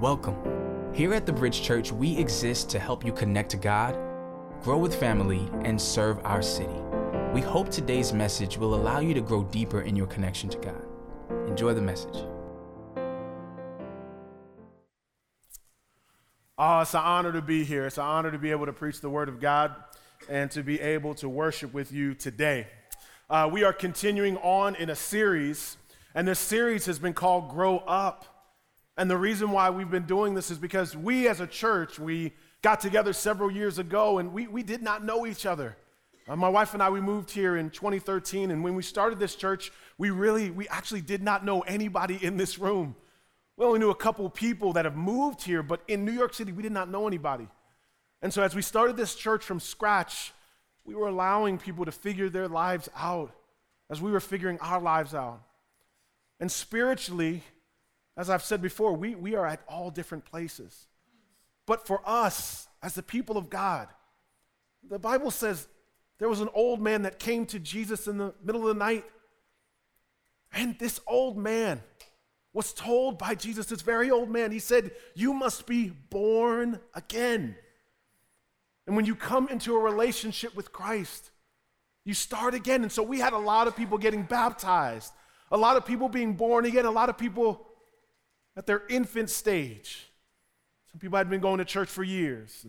Welcome. Here at the Bridge Church, we exist to help you connect to God, grow with family, and serve our city. We hope today's message will allow you to grow deeper in your connection to God. Enjoy the message. Oh, it's an honor to be here. It's an honor to be able to preach the Word of God and to be able to worship with you today. Uh, we are continuing on in a series, and this series has been called Grow Up. And the reason why we've been doing this is because we as a church, we got together several years ago and we, we did not know each other. Uh, my wife and I, we moved here in 2013, and when we started this church, we really, we actually did not know anybody in this room. We only knew a couple people that have moved here, but in New York City, we did not know anybody. And so as we started this church from scratch, we were allowing people to figure their lives out as we were figuring our lives out. And spiritually, as I've said before, we, we are at all different places. But for us, as the people of God, the Bible says there was an old man that came to Jesus in the middle of the night. And this old man was told by Jesus, this very old man, he said, You must be born again. And when you come into a relationship with Christ, you start again. And so we had a lot of people getting baptized, a lot of people being born again, a lot of people at their infant stage. Some people had been going to church for years.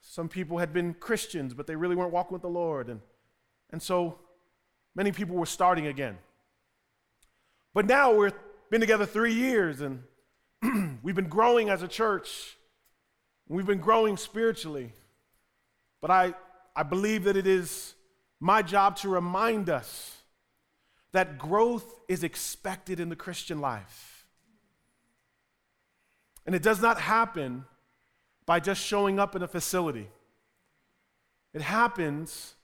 Some people had been Christians, but they really weren't walking with the Lord. And, and so many people were starting again. But now we've been together three years and we've been growing as a church. We've been growing spiritually. But I, I believe that it is my job to remind us that growth is expected in the Christian life. And it does not happen by just showing up in a facility. It happens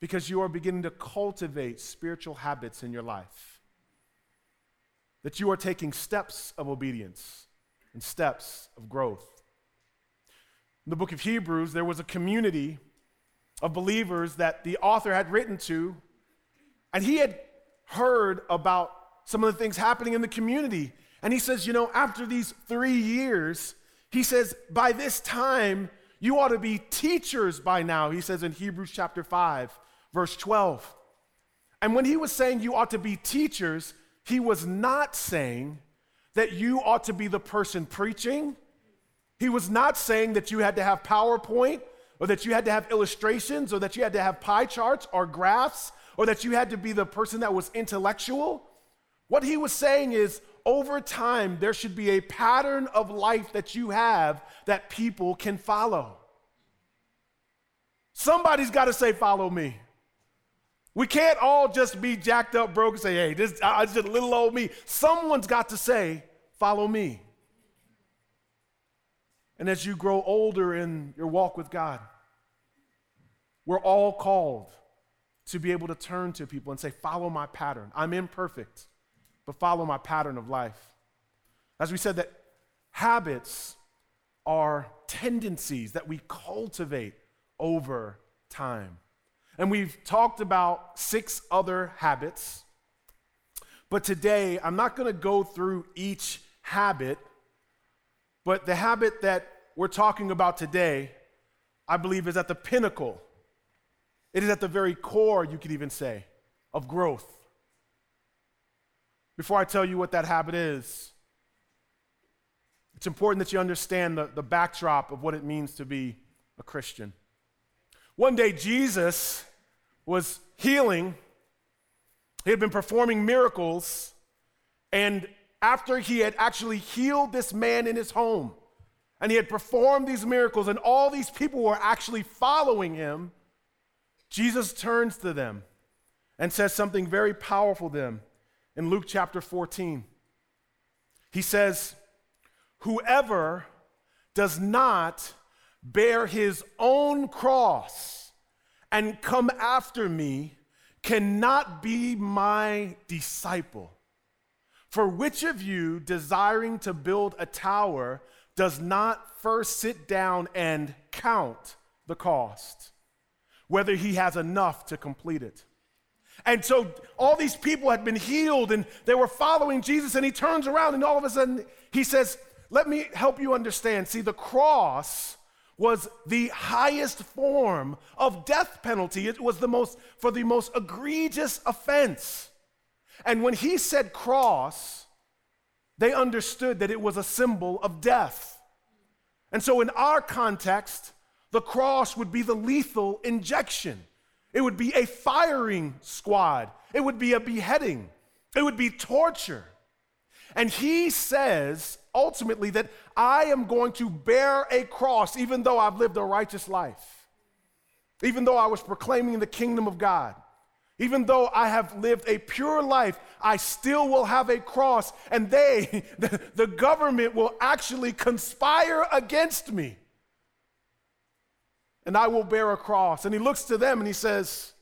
because you are beginning to cultivate spiritual habits in your life. That you are taking steps of obedience and steps of growth. In the book of Hebrews, there was a community of believers that the author had written to, and he had heard about some of the things happening in the community. And he says, you know, after these three years, he says, by this time, you ought to be teachers by now, he says in Hebrews chapter 5, verse 12. And when he was saying you ought to be teachers, he was not saying that you ought to be the person preaching. He was not saying that you had to have PowerPoint or that you had to have illustrations or that you had to have pie charts or graphs or that you had to be the person that was intellectual. What he was saying is over time, there should be a pattern of life that you have that people can follow. Somebody's got to say, Follow me. We can't all just be jacked up, broke, and say, Hey, this is just a little old me. Someone's got to say, Follow me. And as you grow older in your walk with God, we're all called to be able to turn to people and say, Follow my pattern. I'm imperfect but follow my pattern of life. As we said, that habits are tendencies that we cultivate over time. And we've talked about six other habits. But today, I'm not going to go through each habit, but the habit that we're talking about today, I believe, is at the pinnacle. It is at the very core, you could even say, of growth. Before I tell you what that habit is, it's important that you understand the, the backdrop of what it means to be a Christian. One day, Jesus was healing, he had been performing miracles, and after he had actually healed this man in his home, and he had performed these miracles, and all these people were actually following him, Jesus turns to them and says something very powerful to them in Luke chapter 14. He says, Whoever does not bear his own cross and come after me cannot be my disciple. For which of you, desiring to build a tower, does not first sit down and count the cost, whether he has enough to complete it? And so all these people had been healed and they were following Jesus, and he turns around and all of a sudden he says, let me help you understand. See, the cross was the highest form of death penalty. It was the most for the most egregious offense. And when he said cross, they understood that it was a symbol of death. And so in our context, the cross would be the lethal injection. It would be a firing squad. It would be a beheading. It would be torture. And he says ultimately that I am going to bear a cross even though I've lived a righteous life, even though I was proclaiming the kingdom of God. Even though I have lived a pure life, I still will have a cross, and they, the, government, will actually conspire against me. And I will bear a cross. And he looks to them and he says,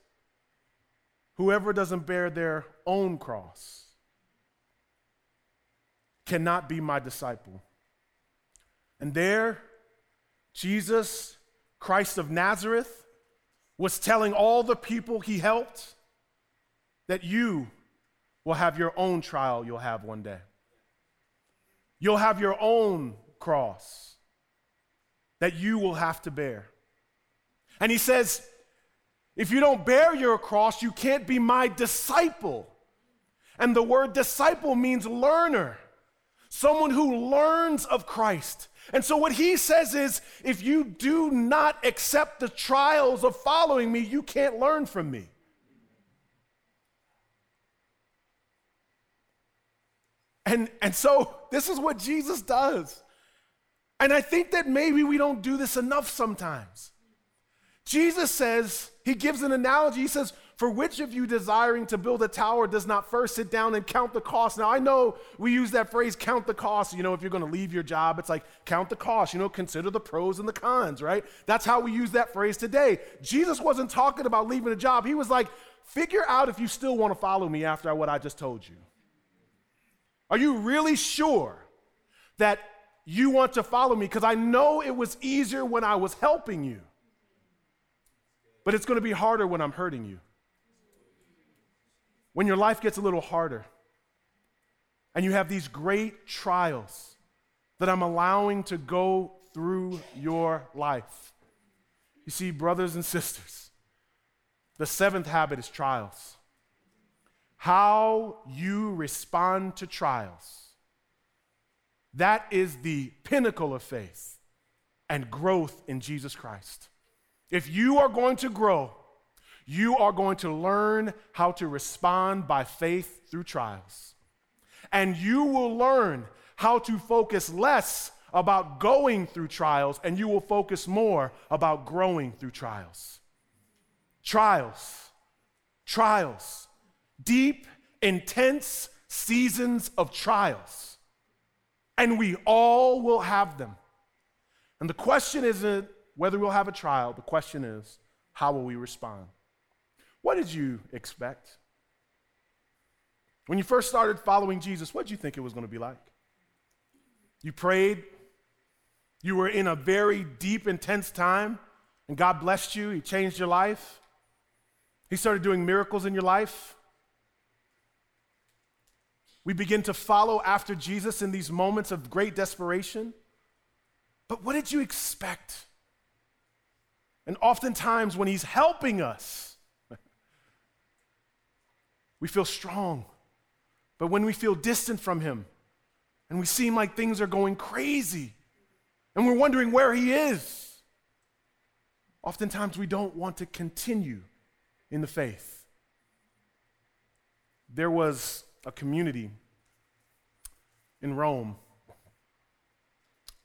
Whoever doesn't bear their own cross cannot be my disciple. And there, Jesus, Christ of Nazareth, was telling all the people he helped that you will have your own trial you'll have one day. You'll have your own cross that you will have to bear. And he says, if you don't bear your cross, you can't be my disciple. And the word disciple means learner someone who learns of Christ. And so, what he says is if you do not accept the trials of following me, you can't learn from me. And, and so, this is what Jesus does. And I think that maybe we don't do this enough sometimes. Jesus says, he gives an analogy. He says, for which of you desiring to build a tower does not first sit down and count the cost? Now, I know we use that phrase, count the cost. You know, if you're going to leave your job, it's like, count the cost. You know, consider the pros and the cons, right? That's how we use that phrase today. Jesus wasn't talking about leaving a job. He was like, figure out if you still want to follow me after what I just told you. Are you really sure that you want to follow me? Because I know it was easier when I was helping you, but it's going to be harder when I'm hurting you when your life gets a little harder and you have these great trials that I'm allowing to go through your life. You see, brothers and sisters, the seventh habit is trials. How you respond to trials. That is the pinnacle of faith and growth in Jesus Christ. If you are going to grow, you are going to learn how to respond by faith through trials. And you will learn how to focus less about going through trials, and you will focus more about growing through trials. Trials, trials, deep, intense seasons of trials. And we all will have them. And the question isn't whether we'll have a trial, the question is, how will we respond? What did you expect? When you first started following Jesus, what did you think it was going to be like? You prayed, you were in a very deep, intense time, and God blessed you. He changed your life. He started doing miracles in your life. We begin to follow after Jesus in these moments of great desperation. But what did you expect? And oftentimes, when He's helping us, we feel strong. But when we feel distant from Him and we seem like things are going crazy and we're wondering where He is, oftentimes we don't want to continue in the faith. There was a community in Rome.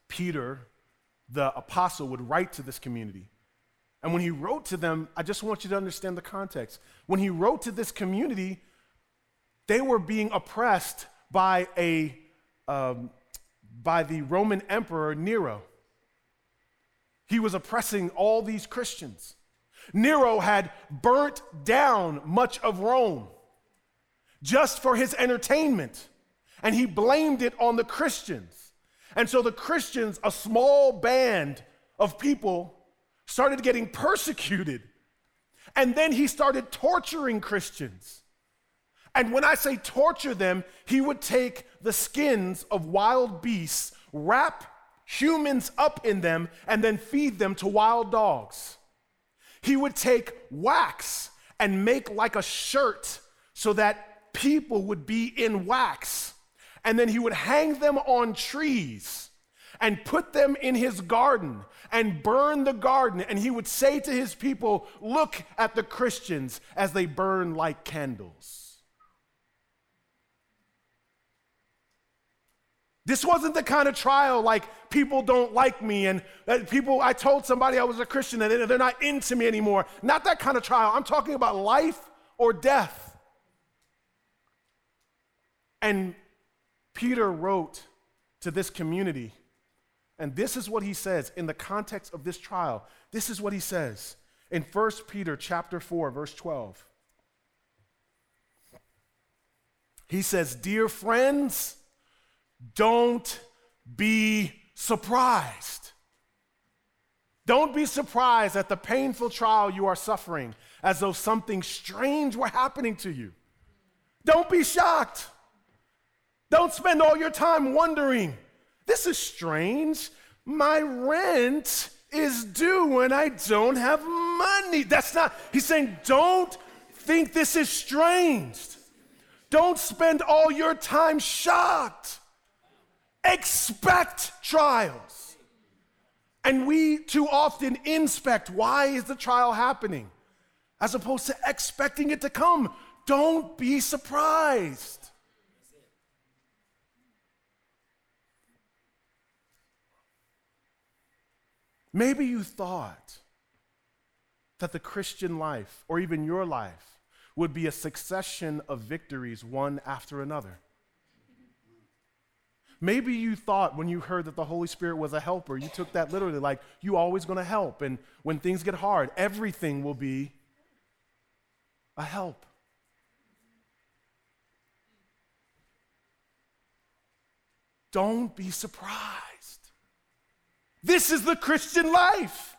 Peter, the apostle, would write to this community. And when he wrote to them, I just want you to understand the context. When he wrote to this community, they were being oppressed by, a, um, by the Roman Emperor Nero. He was oppressing all these Christians. Nero had burnt down much of Rome just for his entertainment, and he blamed it on the Christians. And so the Christians, a small band of people, started getting persecuted. And then he started torturing Christians. And when I say torture them, he would take the skins of wild beasts wrap humans up in them and then feed them to wild dogs. He would take wax and make like a shirt so that people would be in wax. And then he would hang them on trees and put them in his garden and burn the garden. And he would say to his people, Look at the Christians as they burn like candles. This wasn't the kind of trial like people don't like me and uh, people, I told somebody I was a Christian and they're not into me anymore. Not that kind of trial. I'm talking about life or death. And Peter wrote to this community, and this is what he says in the context of this trial. This is what he says in 1 Peter chapter 4, verse 12. He says, Dear friends, don't be surprised. Don't be surprised at the painful trial you are suffering as though something strange were happening to you. Don't be shocked. Don't spend all your time wondering, this is strange. My rent is due and I don't have money. That's not, he's saying, don't think this is strange. Don't spend all your time shocked. Expect trials. And we too often inspect why is the trial happening as opposed to expecting it to come. Don't be surprised. Maybe you thought that the Christian life, or even your life, would be a succession of victories one after another. Maybe you thought when you heard that the Holy Spirit was a helper, you took that literally, like you always going to help. And when things get hard, everything will be a help. Don't be surprised. This is the Christian life.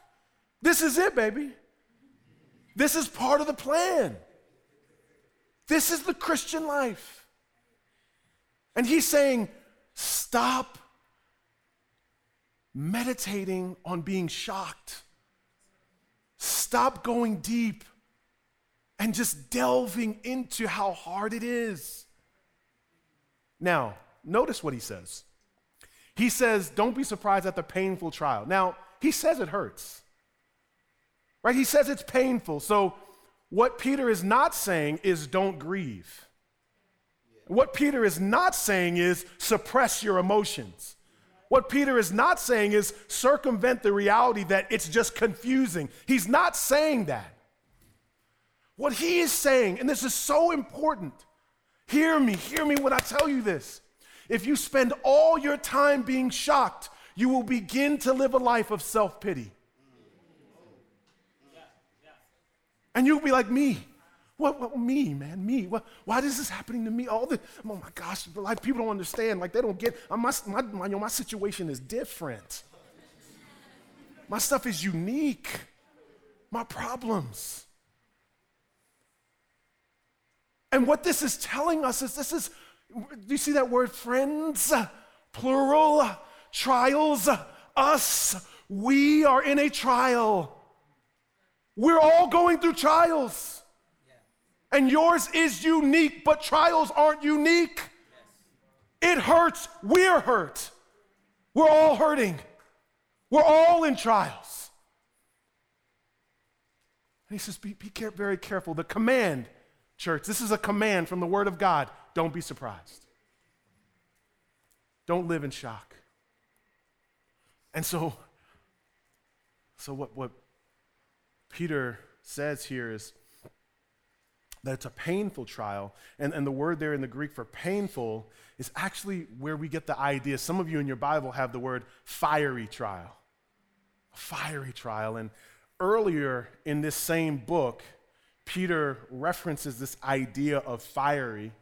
This is it, baby. This is part of the plan. This is the Christian life. And he's saying, Stop meditating on being shocked. Stop going deep and just delving into how hard it is. Now, notice what he says. He says, Don't be surprised at the painful trial. Now, he says it hurts, right? He says it's painful. So, what Peter is not saying is don't grieve. What Peter is not saying is suppress your emotions. What Peter is not saying is circumvent the reality that it's just confusing. He's not saying that. What he is saying, and this is so important, hear me, hear me when I tell you this. If you spend all your time being shocked, you will begin to live a life of self pity. And you'll be like me. What, what me, man? Me? What, why is this happening to me? All the oh my gosh, like people don't understand. Like they don't get. Uh, my, my, my, you know, my situation is different. My stuff is unique. My problems. And what this is telling us is this is, do you see that word friends? Plural, trials, us. We are in a trial. We're all going through trials. And yours is unique, but trials aren't unique. It hurts. We're hurt. We're all hurting. We're all in trials. And he says, be, be very careful. The command, church, this is a command from the Word of God. Don't be surprised. Don't live in shock. And so, so what, what Peter says here is that it's a painful trial. And, and the word there in the Greek for painful is actually where we get the idea. Some of you in your Bible have the word fiery trial. A fiery trial. And earlier in this same book, Peter references this idea of fiery.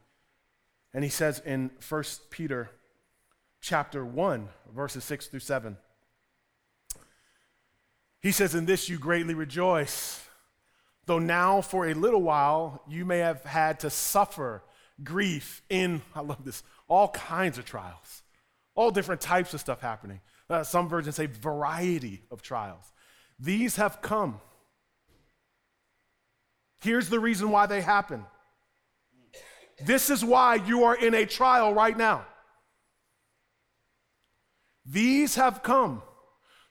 And he says in 1 Peter chapter 1, verses 6 through 7. He says, In this you greatly rejoice Though now, for a little while, you may have had to suffer grief in, I love this, all kinds of trials. all different types of stuff happening. Uh, some versions say variety of trials. These have come. Here's the reason why they happen. This is why you are in a trial right now. These have come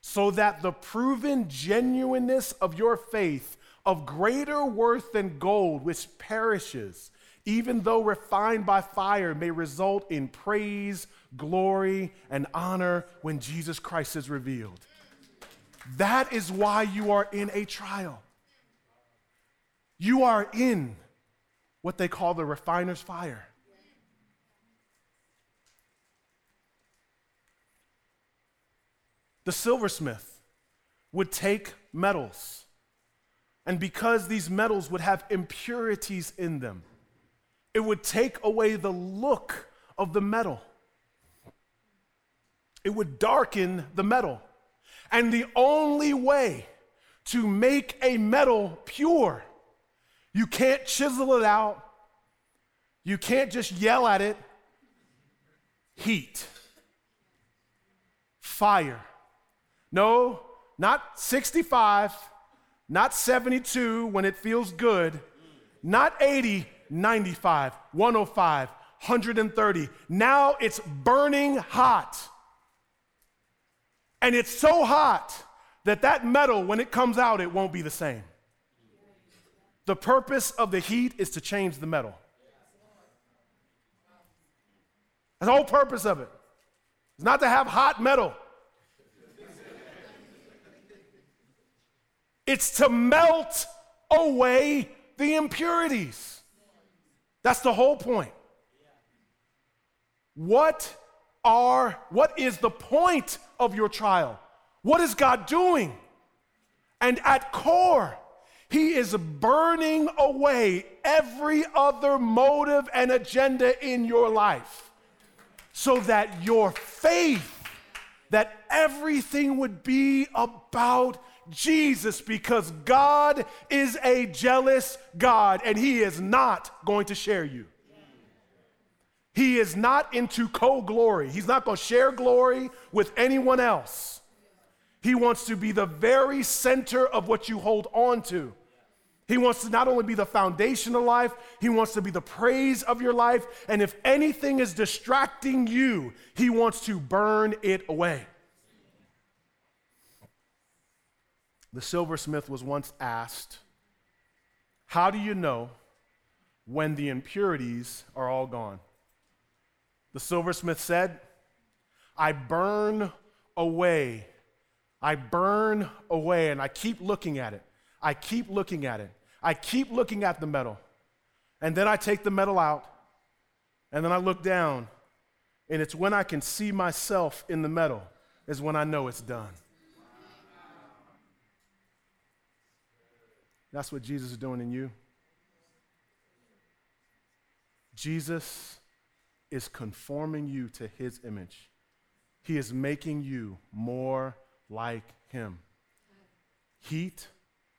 so that the proven genuineness of your faith, of greater worth than gold, which perishes, even though refined by fire, may result in praise, glory, and honor when Jesus Christ is revealed. That is why you are in a trial. You are in what they call the refiner's fire. The silversmith would take metals, and because these metals would have impurities in them, it would take away the look of the metal. It would darken the metal. And the only way to make a metal pure, you can't chisel it out, you can't just yell at it. Heat, fire. No, not 65, not 72 when it feels good, not 80, 95, 105, 130. Now it's burning hot. And it's so hot that that metal, when it comes out, it won't be the same. The purpose of the heat is to change the metal. That's the whole purpose of it. It's not to have hot metal. It's to melt away the impurities. That's the whole point. What are what is the point of your trial? What is God doing? And at core, he is burning away every other motive and agenda in your life so that your faith, that everything would be about Jesus because God is a jealous God and He is not going to share you. He is not into co glory. He's not going to share glory with anyone else. He wants to be the very center of what you hold on to. He wants to not only be the foundation of life, he wants to be the praise of your life. And if anything is distracting you, he wants to burn it away. The silversmith was once asked, How do you know when the impurities are all gone? The silversmith said, I burn away. I burn away, and I keep looking at it. I keep looking at it. I keep looking at the metal. And then I take the metal out, and then I look down, and it's when I can see myself in the metal, is when I know it's done. That's what Jesus is doing in you. Jesus is conforming you to his image. He is making you more like him. Heat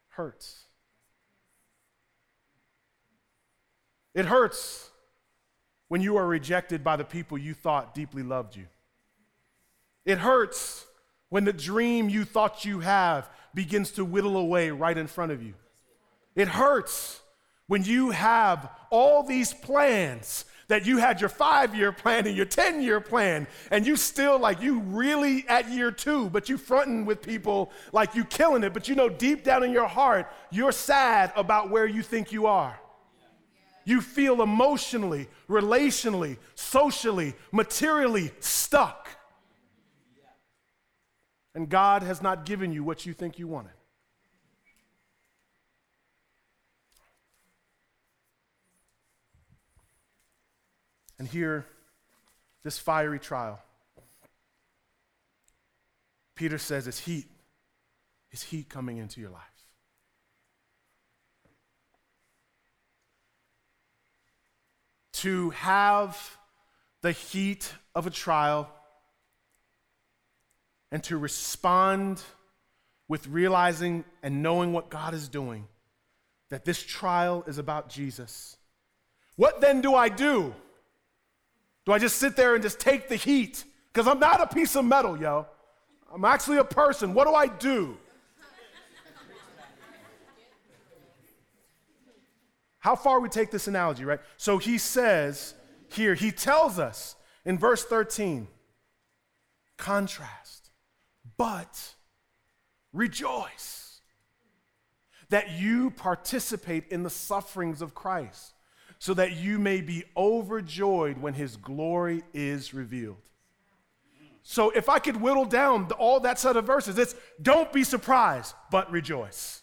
hurts. It hurts when you are rejected by the people you thought deeply loved you. It hurts when the dream you thought you have begins to whittle away right in front of you. It hurts when you have all these plans that you had your five year plan and your 10 year plan, and you still like you really at year two, but you fronting with people like you killing it, but you know deep down in your heart, you're sad about where you think you are. You feel emotionally, relationally, socially, materially stuck. And God has not given you what you think you wanted. And here, this fiery trial, Peter says it's heat. It's heat coming into your life. To have the heat of a trial and to respond with realizing and knowing what God is doing, that this trial is about Jesus. What then do I do? Do I just sit there and just take the heat Because I'm not a piece of metal, yo. I'm actually a person. What do I do? How far we take this analogy, right? So he says here, he tells us in verse 13, contrast, but rejoice that you participate in the sufferings of Christ, so that you may be overjoyed when his glory is revealed. So if I could whittle down all that set of verses, it's don't be surprised, but rejoice.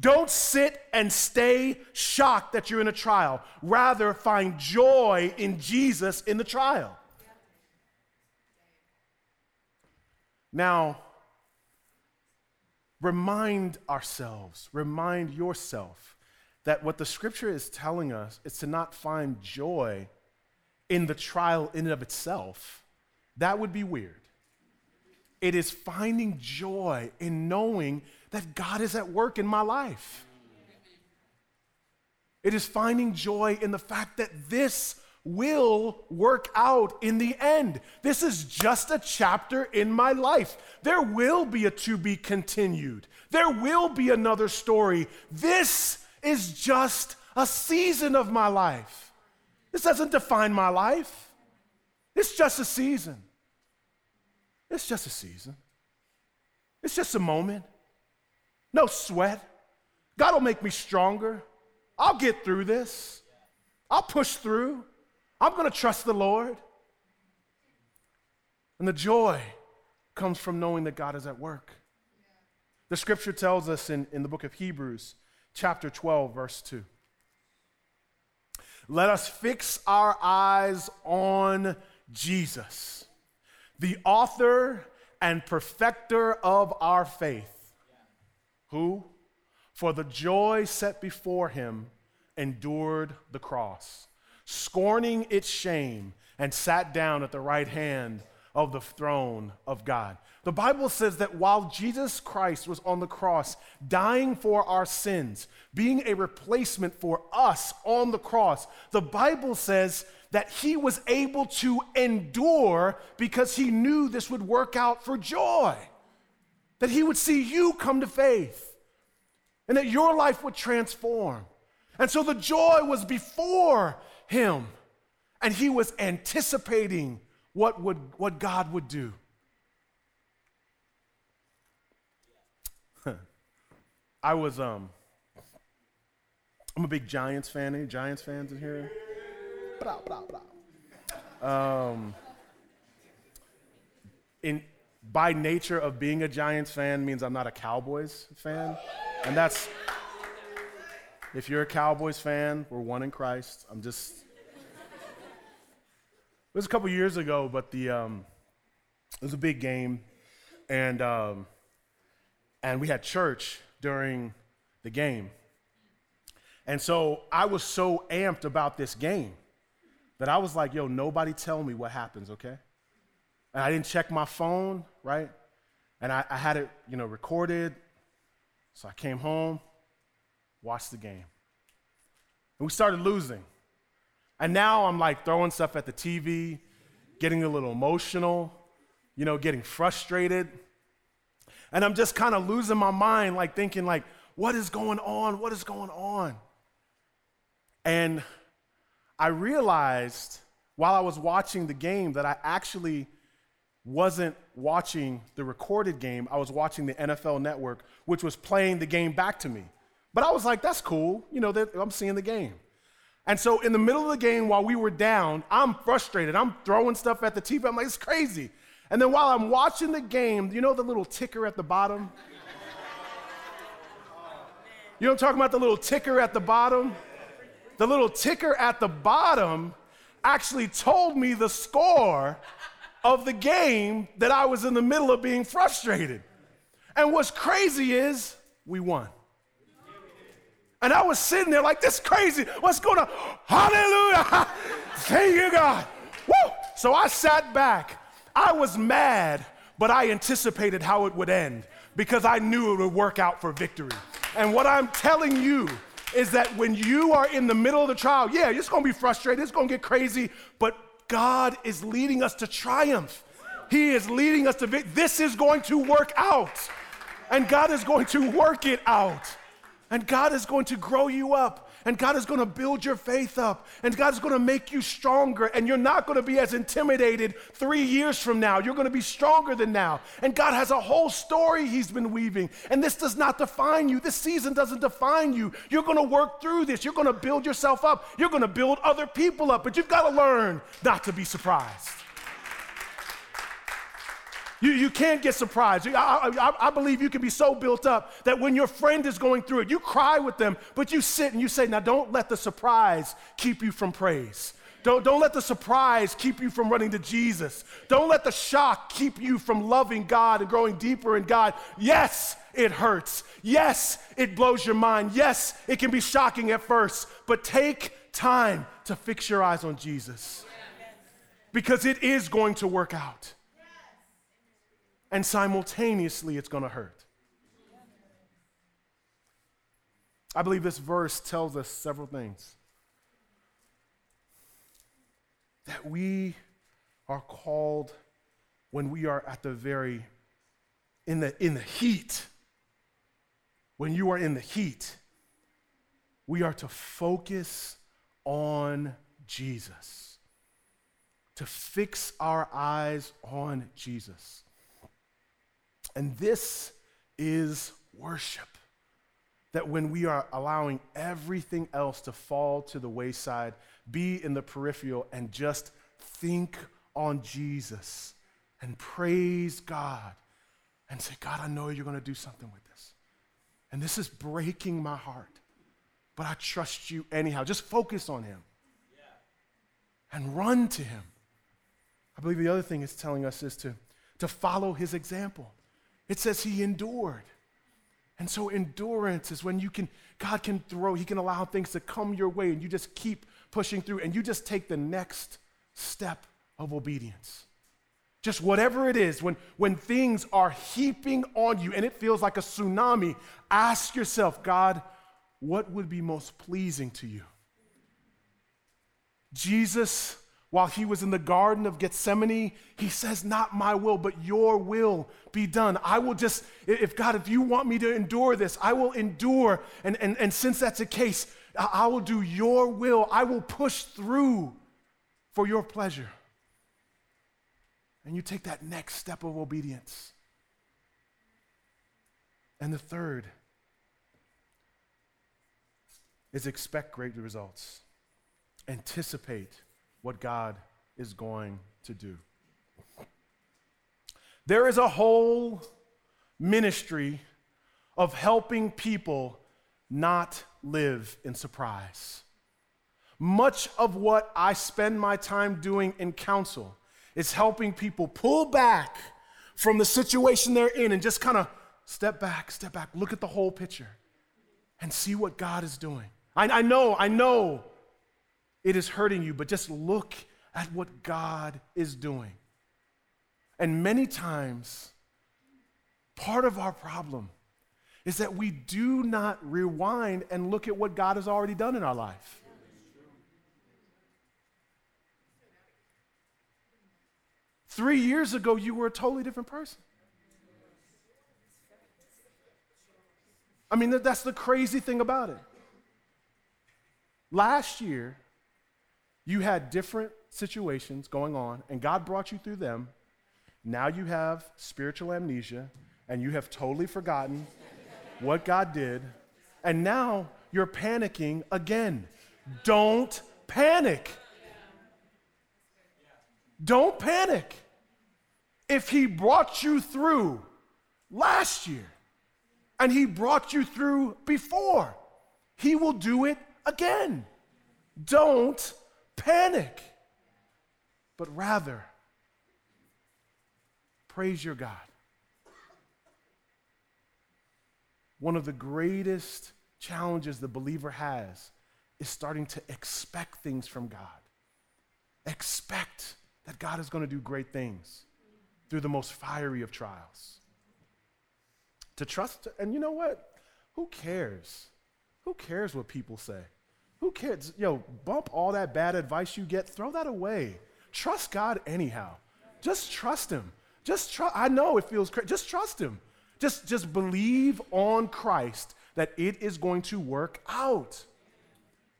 Don't sit and stay shocked that you're in a trial. Rather, find joy in Jesus in the trial. Now, remind ourselves, remind yourself that what the scripture is telling us is to not find joy in the trial in and of itself. That would be weird. It is finding joy in knowing that God is at work in my life. It is finding joy in the fact that this will work out in the end. This is just a chapter in my life. There will be a to be continued, there will be another story. This is just a season of my life. This doesn't define my life, it's just a season. It's just a season. It's just a moment. No sweat. God will make me stronger. I'll get through this. I'll push through. I'm going to trust the Lord. And the joy comes from knowing that God is at work. The scripture tells us in, in the book of Hebrews, chapter 12, verse 2. Let us fix our eyes on Jesus, the author and perfecter of our faith who, for the joy set before him, endured the cross, scorning its shame, and sat down at the right hand of the throne of God. The Bible says that while Jesus Christ was on the cross, dying for our sins, being a replacement for us on the cross, the Bible says that he was able to endure because he knew this would work out for joy that He would see you come to faith and that your life would transform. And so the joy was before Him, and He was anticipating what, would, what God would do. I was, um, I'm a big Giants fan. Any Giants fans in here? Um, in, by nature of being a Giants fan means I'm not a Cowboys fan. And that's, if you're a Cowboys fan, we're one in Christ. I'm just, it was a couple years ago, but the, um, it was a big game. And, um, and we had church during the game. And so I was so amped about this game that I was like, yo, nobody tell me what happens, okay? And I didn't check my phone, right? And I, I had it, you know, recorded. So I came home, watched the game. And we started losing. And now I'm like throwing stuff at the TV, getting a little emotional, you know, getting frustrated. And I'm just kind of losing my mind, like thinking, like, what is going on? What is going on? And I realized while I was watching the game that I actually wasn't watching the recorded game, I was watching the NFL network, which was playing the game back to me. But I was like, that's cool. You know, I'm seeing the game. And so in the middle of the game, while we were down, I'm frustrated. I'm throwing stuff at the TV. I'm like, it's crazy. And then while I'm watching the game, you know the little ticker at the bottom? You know I'm talking about? The little ticker at the bottom? The little ticker at the bottom actually told me the score of the game that I was in the middle of being frustrated. And what's crazy is we won. And I was sitting there like, this crazy. What's going on? Hallelujah. Thank you, God. Woo. So I sat back. I was mad, but I anticipated how it would end because I knew it would work out for victory. And what I'm telling you is that when you are in the middle of the trial, yeah, it's gonna be frustrated, it's gonna get crazy, but God is leading us to triumph. He is leading us to vic- this is going to work out. And God is going to work it out. And God is going to grow you up. And God is going to build your faith up. And God is going to make you stronger. And you're not going to be as intimidated three years from now. You're going to be stronger than now. And God has a whole story He's been weaving. And this does not define you. This season doesn't define you. You're going to work through this. You're going to build yourself up. You're going to build other people up. But you've got to learn not to be surprised. You, you can't get surprised. I, I, I, believe you can be so built up that when your friend is going through it, you cry with them, but you sit and you say, Now don't let the surprise keep you from praise. Don't, don't let the surprise keep you from running to Jesus. Don't let the shock keep you from loving God and growing deeper in God. Yes, it hurts. Yes, it blows your mind. Yes, it can be shocking at first, but take time to fix your eyes on Jesus because it is going to work out and simultaneously it's going to hurt. I believe this verse tells us several things. That we are called when we are at the very in the in the heat. When you are in the heat, we are to focus on Jesus. To fix our eyes on Jesus. And this is worship. That when we are allowing everything else to fall to the wayside, be in the peripheral, and just think on Jesus and praise God and say, God, I know you're going to do something with this. And this is breaking my heart, but I trust you anyhow. Just focus on Him and run to Him. I believe the other thing it's telling us is to, to follow His example. It says he endured. And so endurance is when you can, God can throw, he can allow things to come your way and you just keep pushing through and you just take the next step of obedience. Just whatever it is, when, when things are heaping on you and it feels like a tsunami, ask yourself, God, what would be most pleasing to you? Jesus while he was in the Garden of Gethsemane, he says, Not my will, but your will be done. I will just, if God, if you want me to endure this, I will endure. And, and, and since that's the case, I will do your will. I will push through for your pleasure. And you take that next step of obedience. And the third is expect great results, anticipate what God is going to do. There is a whole ministry of helping people not live in surprise. Much of what I spend my time doing in counsel is helping people pull back from the situation they're in and just kind of step back, step back, look at the whole picture and see what God is doing. I, I know, I know it is hurting you, but just look at what God is doing. And many times, part of our problem is that we do not rewind and look at what God has already done in our life. Three years ago, you were a totally different person. I mean, that's the crazy thing about it. Last year, you had different situations going on, and God brought you through them. Now you have spiritual amnesia, and you have totally forgotten what God did, and now you're panicking again. Don't panic. Don't panic. If He brought you through last year, and He brought you through before, He will do it again. Don't panic, but rather praise your God. One of the greatest challenges the believer has is starting to expect things from God. Expect that God is going to do great things through the most fiery of trials. To trust, and you know what? Who cares? Who cares what people say? Who cares? Yo, bump all that bad advice you get, throw that away. trust God anyhow. Just trust Him. Just trust. I know it feels crazy. Just trust Him. Just, just believe on Christ that it is going to work out.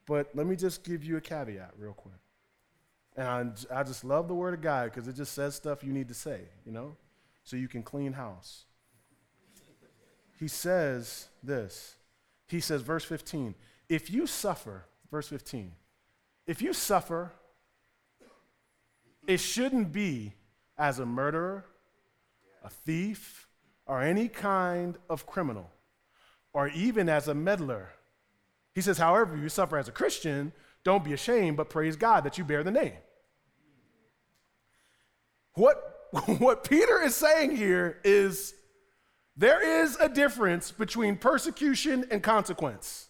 But let me just give you a caveat real quick. And I, I just love the Word of God because it just says stuff you need to say, you know, so you can clean house. He says this. He says, verse 15, if you suffer, verse 15, if you suffer, it shouldn't be as a murderer, a thief, or any kind of criminal, or even as a meddler. He says, however, you suffer as a Christian, don't be ashamed, but praise God that you bear the name. What, what Peter is saying here is there is a difference between persecution and consequence.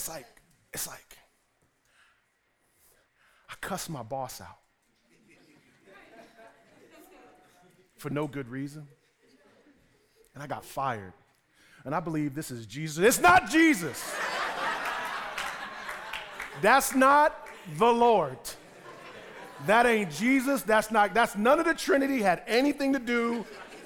It's like, it's like, I cuss my boss out for no good reason, and I got fired. And I believe this is Jesus. It's not Jesus. That's not the Lord. That ain't Jesus. That's not, that's none of the Trinity had anything to do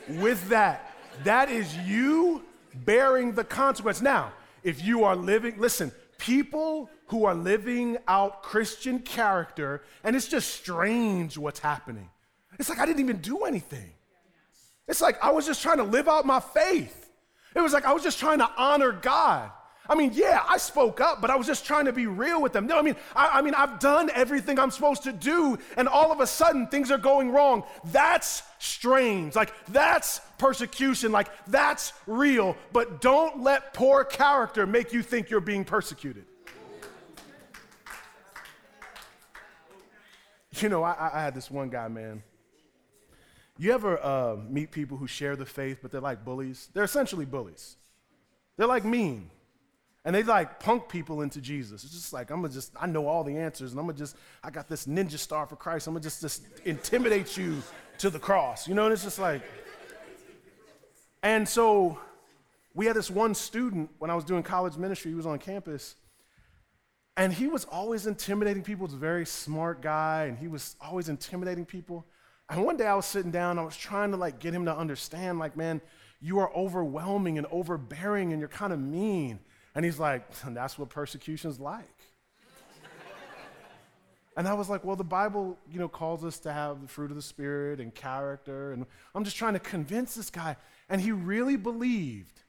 with that. That is you bearing the consequence. Now, if you are living, listen, people who are living out Christian character, and it's just strange what's happening. It's like I didn't even do anything. It's like I was just trying to live out my faith. It was like I was just trying to honor God. I mean, yeah, I spoke up, but I was just trying to be real with them. No, I mean, I, I, mean, I've done everything I'm supposed to do, and all of a sudden things are going wrong. That's strange. Like, that's persecution. Like, that's real. But don't let poor character make you think you're being persecuted. You know, I, I had this one guy, man. You ever uh, meet people who share the faith, but they're like bullies? They're essentially bullies. They're like mean. And they like punk people into Jesus. It's just like, I'm gonna just, I know all the answers, and I'm gonna just, I got this ninja star for Christ. I'm gonna just, just intimidate you to the cross. You know, and it's just like, and so we had this one student when I was doing college ministry, he was on campus, and he was always intimidating people. He was a very smart guy, and he was always intimidating people. And one day I was sitting down, I was trying to like get him to understand, like, man, you are overwhelming and overbearing, and you're kind of mean. And he's like, that's what persecution's like. and I was like, well, the Bible, you know, calls us to have the fruit of the Spirit and character. And I'm just trying to convince this guy. And he really believed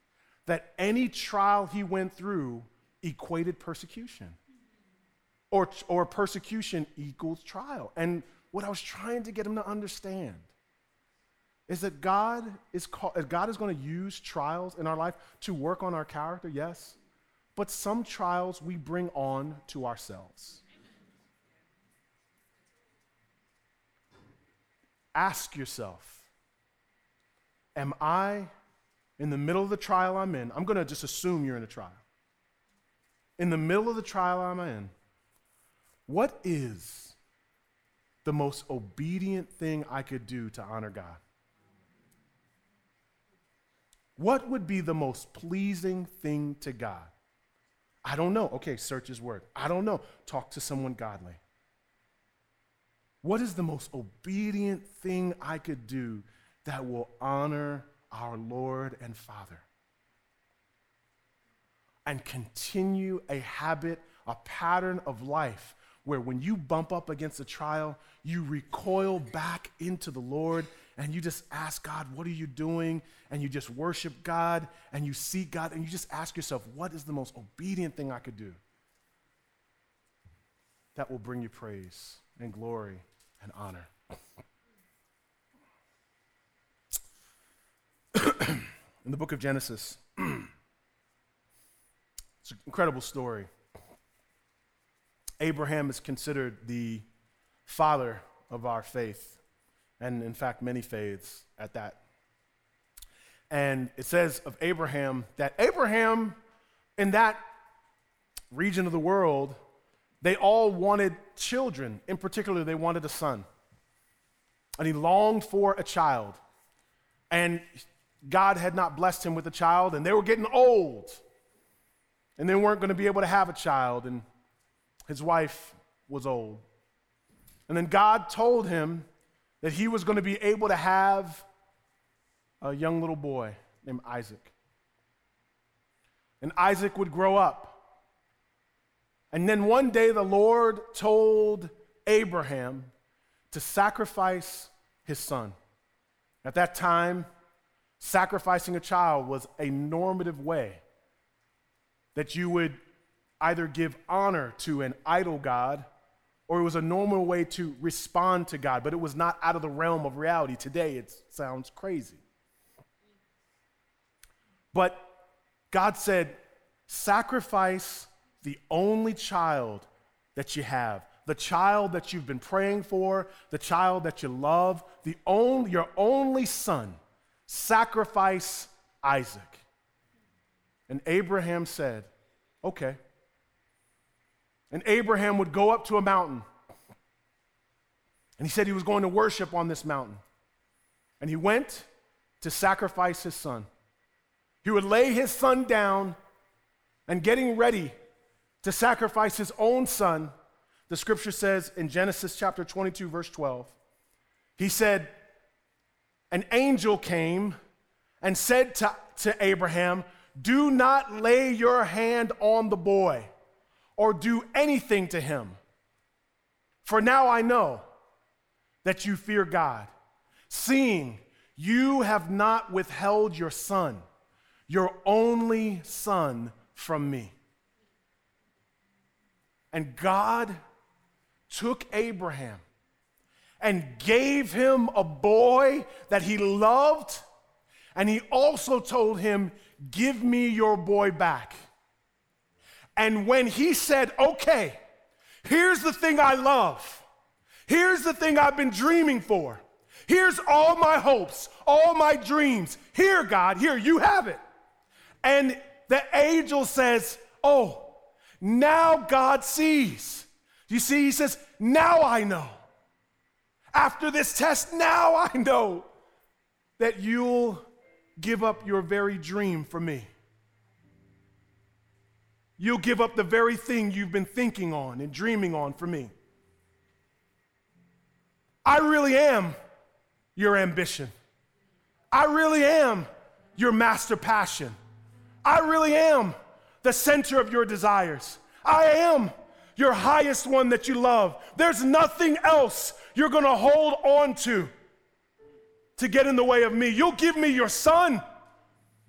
that any trial he went through equated persecution. Or, or persecution equals trial. And what I was trying to get him to understand is that God is, call, God is going to use trials in our life to work on our character, yes but some trials we bring on to ourselves. Ask yourself Am I in the middle of the trial I'm in? I'm going to just assume you're in a trial. In the middle of the trial I'm in, what is the most obedient thing I could do to honor God? What would be the most pleasing thing to God? I don't know. Okay, search his word. I don't know. Talk to someone godly. What is the most obedient thing I could do that will honor our Lord and Father? And continue a habit, a pattern of life where when you bump up against a trial, you recoil back into the Lord and you just ask God, What are you doing? And you just worship God and you seek God and you just ask yourself, What is the most obedient thing I could do? That will bring you praise and glory and honor. In the book of Genesis, it's an incredible story. Abraham is considered the father of our faith and in fact, many faiths at that. And it says of Abraham that Abraham, in that region of the world, they all wanted children. In particular, they wanted a son. And he longed for a child. And God had not blessed him with a child, and they were getting old. And they weren't going to be able to have a child. And his wife was old. And then God told him that he was going to be able to have a young little boy named Isaac. And Isaac would grow up. And then one day the Lord told Abraham to sacrifice his son. At that time, sacrificing a child was a normative way that you would either give honor to an idol God or it was a normal way to respond to God, but it was not out of the realm of reality. Today, it sounds crazy. But God said, sacrifice the only child that you have, the child that you've been praying for, the child that you love, the only, your only son. Sacrifice Isaac. And Abraham said, Okay. And Abraham would go up to a mountain. And he said he was going to worship on this mountain. And he went to sacrifice his son. He would lay his son down and getting ready to sacrifice his own son. The scripture says in Genesis chapter 22, verse 12, he said, An angel came and said to, to Abraham, Do not lay your hand on the boy or do anything to him. For now I know that you fear God, seeing you have not withheld your son, your only son, from me. And God took Abraham and gave him a boy that he loved, and he also told him, Give me your boy back. And when he said, okay, here's the thing I love, here's the thing I've been dreaming for, here's all my hopes, all my dreams. Here, God, here, you have it. And the angel says, oh, now God sees. You see, he says, now I know. After this test, now I know that you'll give up your very dream for me. You'll give up the very thing you've been thinking on and dreaming on for me. I really am your ambition. I really am your master passion. I really am the center of your desires. I am your highest one that you love. There's nothing else you're going to hold on to to get in the way of me. You'll give me your son,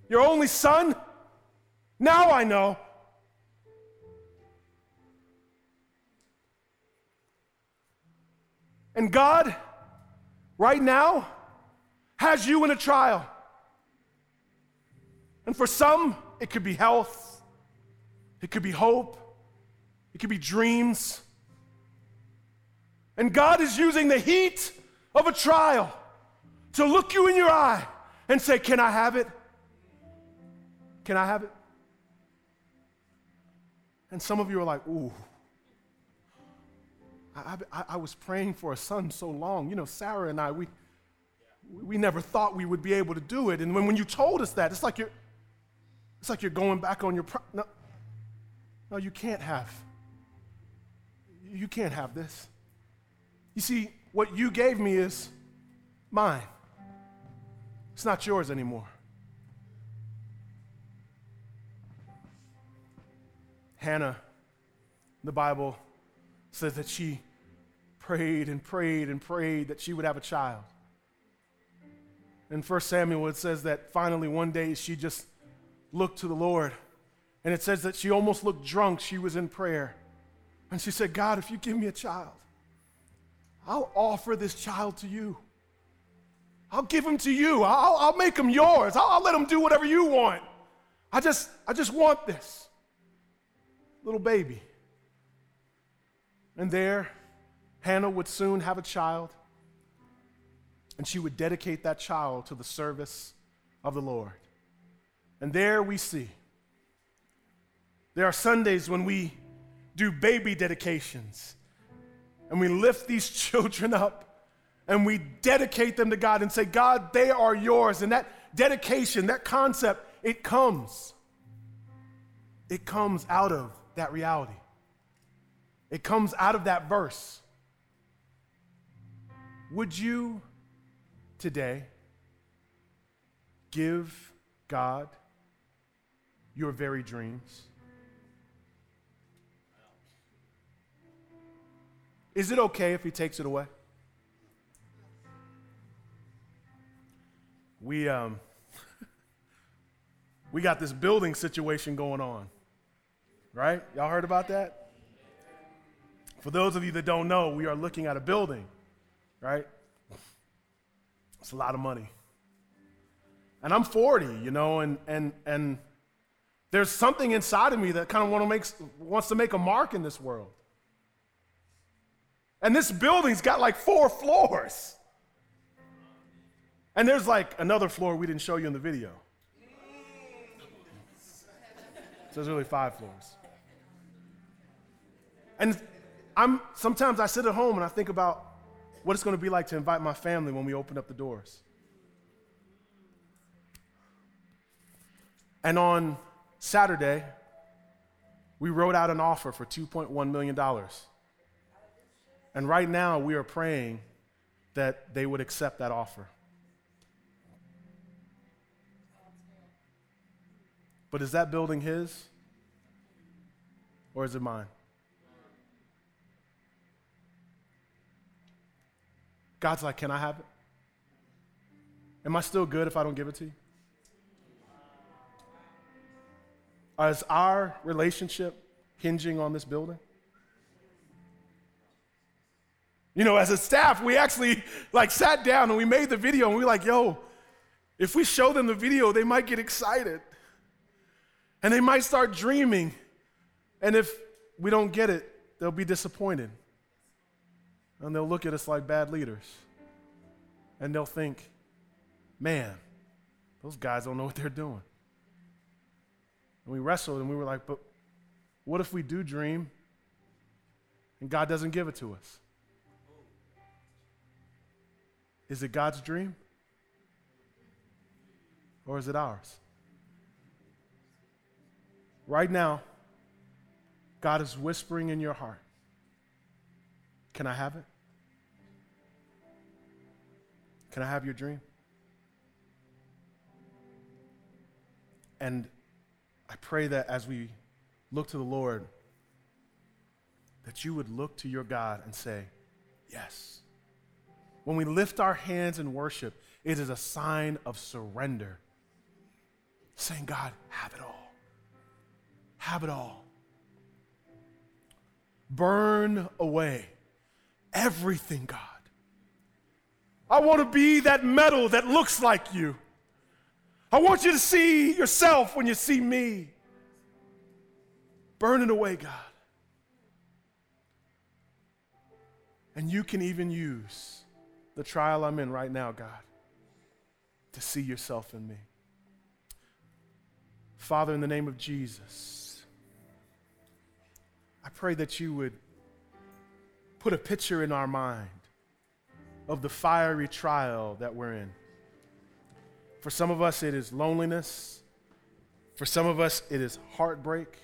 your only son. Now I know And God, right now, has you in a trial. And for some, it could be health, it could be hope, it could be dreams. And God is using the heat of a trial to look you in your eye and say, Can I have it? Can I have it? And some of you are like, Ooh, I, I, I, was praying for a son so long. You know, Sarah and I, we, we never thought we would be able to do it. And when, when you told us that, it's like you're, it's like you're going back on your, pro- no, no, you can't have, you can't have this. You see, what you gave me is mine. It's not yours anymore. Hannah, the Bible says that she prayed and prayed and prayed that she would have a child. In 1 Samuel, it says that finally one day she just looked to the Lord. And it says that she almost looked drunk. She was in prayer. And she said, God, if you give me a child, I'll offer this child to you. I'll give him to you. I'll, I'll make him yours. I'll, I'll let him do whatever you want. I just, I just want this little baby. And there, Hannah would soon have a child, and she would dedicate that child to the service of the Lord. And there we see there are Sundays when we do baby dedications, and we lift these children up and we dedicate them to God and say, God, they are yours. And that dedication, that concept, it comes. It comes out of that reality. It comes out of that verse. Would you today give God your very dreams? Is it okay if He takes it away? We, um, we got this building situation going on, right? Y'all heard about that? For those of you that don't know, we are looking at a building, right? It's a lot of money. And I'm 40, you know, and and and there's something inside of me that kind of want to make, wants to make a mark in this world. And this building's got like four floors. And there's like another floor we didn't show you in the video. So there's really five floors. And I'm sometimes I sit at home and I think about what it's going to be like to invite my family when we open up the doors. And on Saturday, we wrote out an offer for $2.1 million. And right now, we are praying that they would accept that offer. But is that building his? Or is it mine? God's like, Can I have it? Am I still good if I don't give it to you? Is our relationship hinging on this building? You know, as a staff, we actually like sat down and we made the video and we were like, yo, if we show them the video, they might get excited. And they might start dreaming. And if we don't get it, they'll be disappointed. And they'll look at us like bad leaders. And they'll think, man, those guys don't know what they're doing. And we wrestled and we were like, but what if we do dream and God doesn't give it to us? Is it God's dream? Or is it ours? Right now, God is whispering in your heart Can I have it? Can I have your dream? And I pray that as we look to the Lord, that you would look to your God and say, Yes. When we lift our hands in worship, it is a sign of surrender. Saying, God, have it all. Have it all. Burn away everything, God. I want to be that metal that looks like you. I want you to see yourself when you see me. Burning away, God. And you can even use the trial I'm in right now, God, to see yourself in me. Father, in the name of Jesus, I pray that you would put a picture in our mind of the fiery trial that we're in. For some of us, it is loneliness. For some of us, it is heartbreak.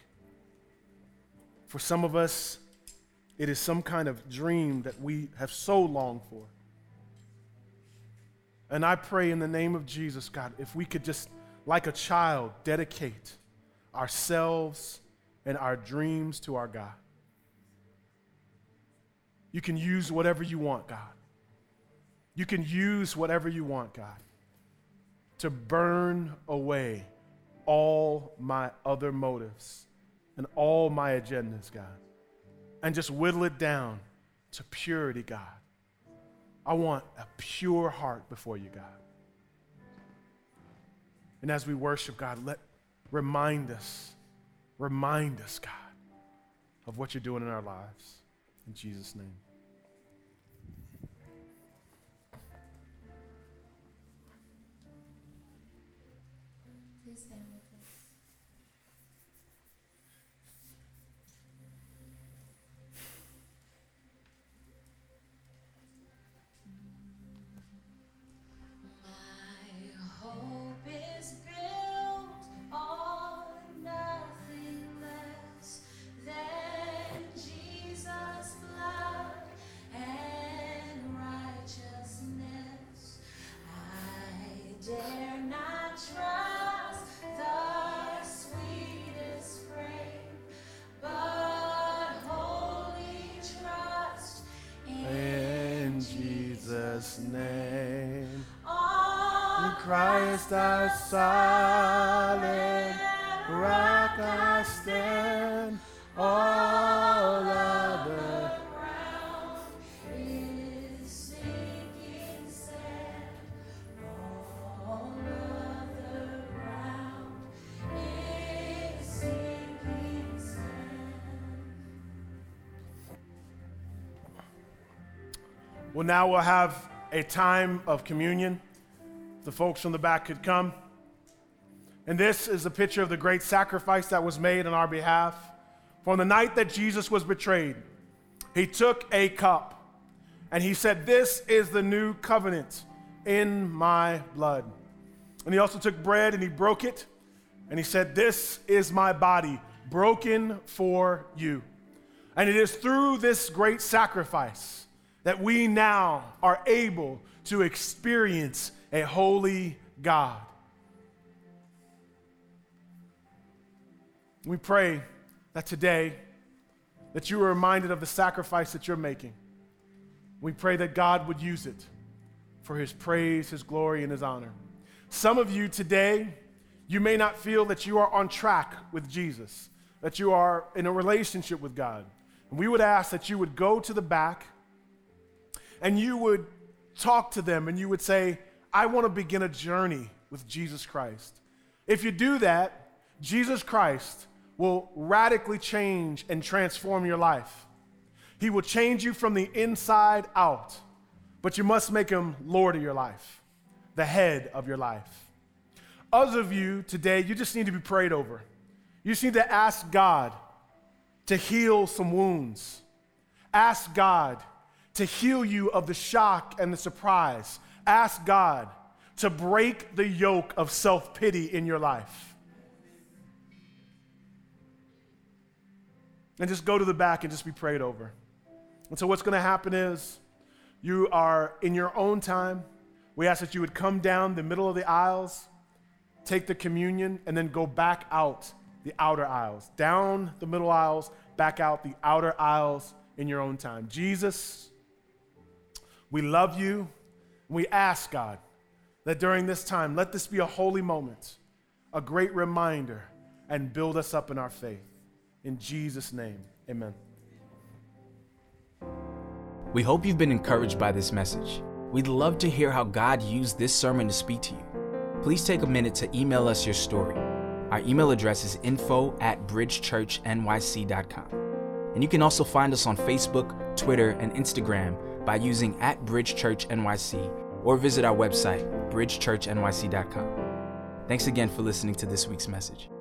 For some of us, it is some kind of dream that we have so longed for. And I pray in the name of Jesus, God, if we could just, like a child, dedicate ourselves and our dreams to our God. You can use whatever you want, God. You can use whatever you want, God, to burn away all my other motives and all my agendas, God, and just whittle it down to purity, God. I want a pure heart before you, God. And as we worship, God, let remind us, remind us, God, of what you're doing in our lives. In Jesus' name. I stand. All other. Well, now we'll have a time of communion. The folks from the back could come. And this is a picture of the great sacrifice that was made on our behalf. For the night that Jesus was betrayed, he took a cup and he said, This is the new covenant in my blood. And he also took bread and he broke it and he said, This is my body broken for you. And it is through this great sacrifice that we now are able to experience a holy God. We pray that today that you are reminded of the sacrifice that you're making. We pray that God would use it for his praise, his glory, and his honor. Some of you today, you may not feel that you are on track with Jesus, that you are in a relationship with God. And we would ask that you would go to the back and you would talk to them and you would say, I want to begin a journey with Jesus Christ. If you do that, Jesus Christ will radically change and transform your life. He will change you from the inside out, but you must make him Lord of your life, the head of your life. Others of you today, you just need to be prayed over. You just need to ask God to heal some wounds. Ask God to heal you of the shock and the surprise. Ask God to break the yoke of self pity in your life. And just go to the back and just be prayed over. And so, what's going to happen is you are in your own time. We ask that you would come down the middle of the aisles, take the communion, and then go back out the outer aisles. Down the middle aisles, back out the outer aisles in your own time. Jesus, we love you. We ask, God, that during this time, let this be a holy moment, a great reminder, and build us up in our faith. In Jesus' name, amen. We hope you've been encouraged by this message. We'd love to hear how God used this sermon to speak to you. Please take a minute to email us your story. Our email address is info at bridgechurchnyc.com. And you can also find us on Facebook, Twitter, and Instagram by using at bridgechurchnyc or visit our website, bridgechurchnyc.com. Thanks again for listening to this week's message.